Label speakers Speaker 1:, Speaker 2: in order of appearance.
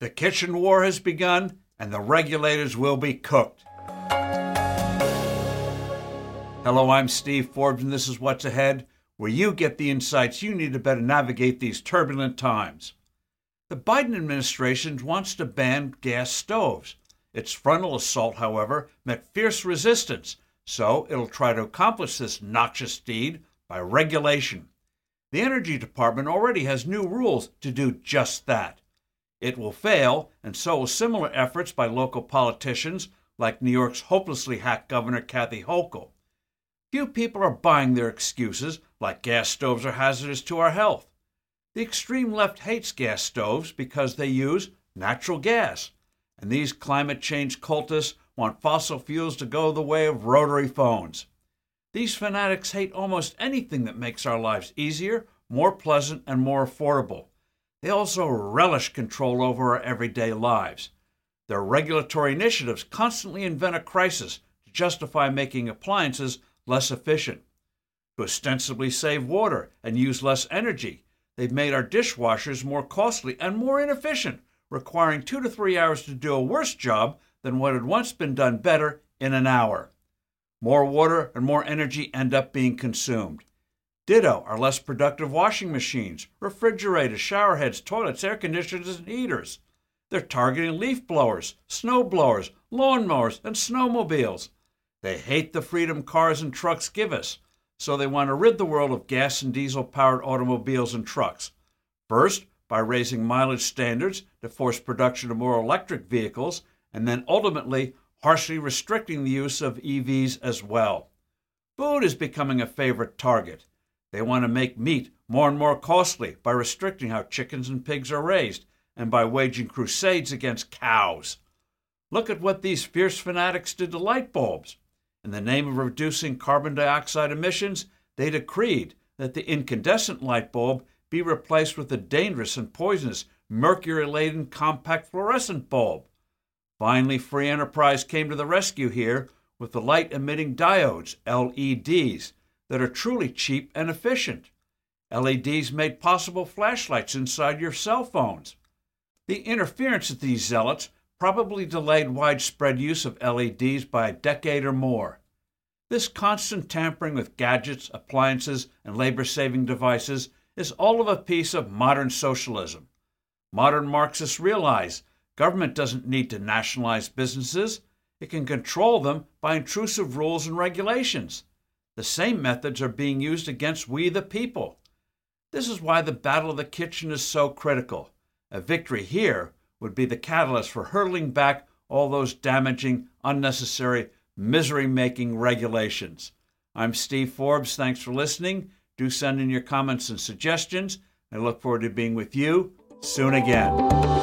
Speaker 1: The kitchen war has begun, and the regulators will be cooked. Hello, I'm Steve Forbes, and this is What's Ahead, where you get the insights you need to better navigate these turbulent times. The Biden administration wants to ban gas stoves. Its frontal assault, however, met fierce resistance, so it'll try to accomplish this noxious deed by regulation. The Energy Department already has new rules to do just that. It will fail, and so will similar efforts by local politicians like New York's hopelessly hacked Governor Kathy Hochul. Few people are buying their excuses, like gas stoves are hazardous to our health. The extreme left hates gas stoves because they use natural gas, and these climate change cultists want fossil fuels to go the way of rotary phones. These fanatics hate almost anything that makes our lives easier, more pleasant, and more affordable. They also relish control over our everyday lives. Their regulatory initiatives constantly invent a crisis to justify making appliances less efficient. To ostensibly save water and use less energy, they've made our dishwashers more costly and more inefficient, requiring two to three hours to do a worse job than what had once been done better in an hour. More water and more energy end up being consumed. Ditto are less productive washing machines, refrigerators, shower heads, toilets, air conditioners, and heaters. They're targeting leaf blowers, snow blowers, lawn mowers, and snowmobiles. They hate the freedom cars and trucks give us, so they want to rid the world of gas and diesel powered automobiles and trucks. First, by raising mileage standards to force production of more electric vehicles, and then ultimately harshly restricting the use of EVs as well. Food is becoming a favorite target. They want to make meat more and more costly by restricting how chickens and pigs are raised and by waging crusades against cows. Look at what these fierce fanatics did to light bulbs. In the name of reducing carbon dioxide emissions, they decreed that the incandescent light bulb be replaced with the dangerous and poisonous mercury laden compact fluorescent bulb. Finally, free enterprise came to the rescue here with the light emitting diodes, LEDs, that are truly cheap and efficient. LEDs made possible flashlights inside your cell phones. The interference of these zealots probably delayed widespread use of LEDs by a decade or more. This constant tampering with gadgets, appliances, and labor saving devices is all of a piece of modern socialism. Modern Marxists realize government doesn't need to nationalize businesses, it can control them by intrusive rules and regulations. The same methods are being used against we the people. This is why the battle of the kitchen is so critical. A victory here would be the catalyst for hurtling back all those damaging, unnecessary, misery making regulations. I'm Steve Forbes. Thanks for listening. Do send in your comments and suggestions. I look forward to being with you soon again.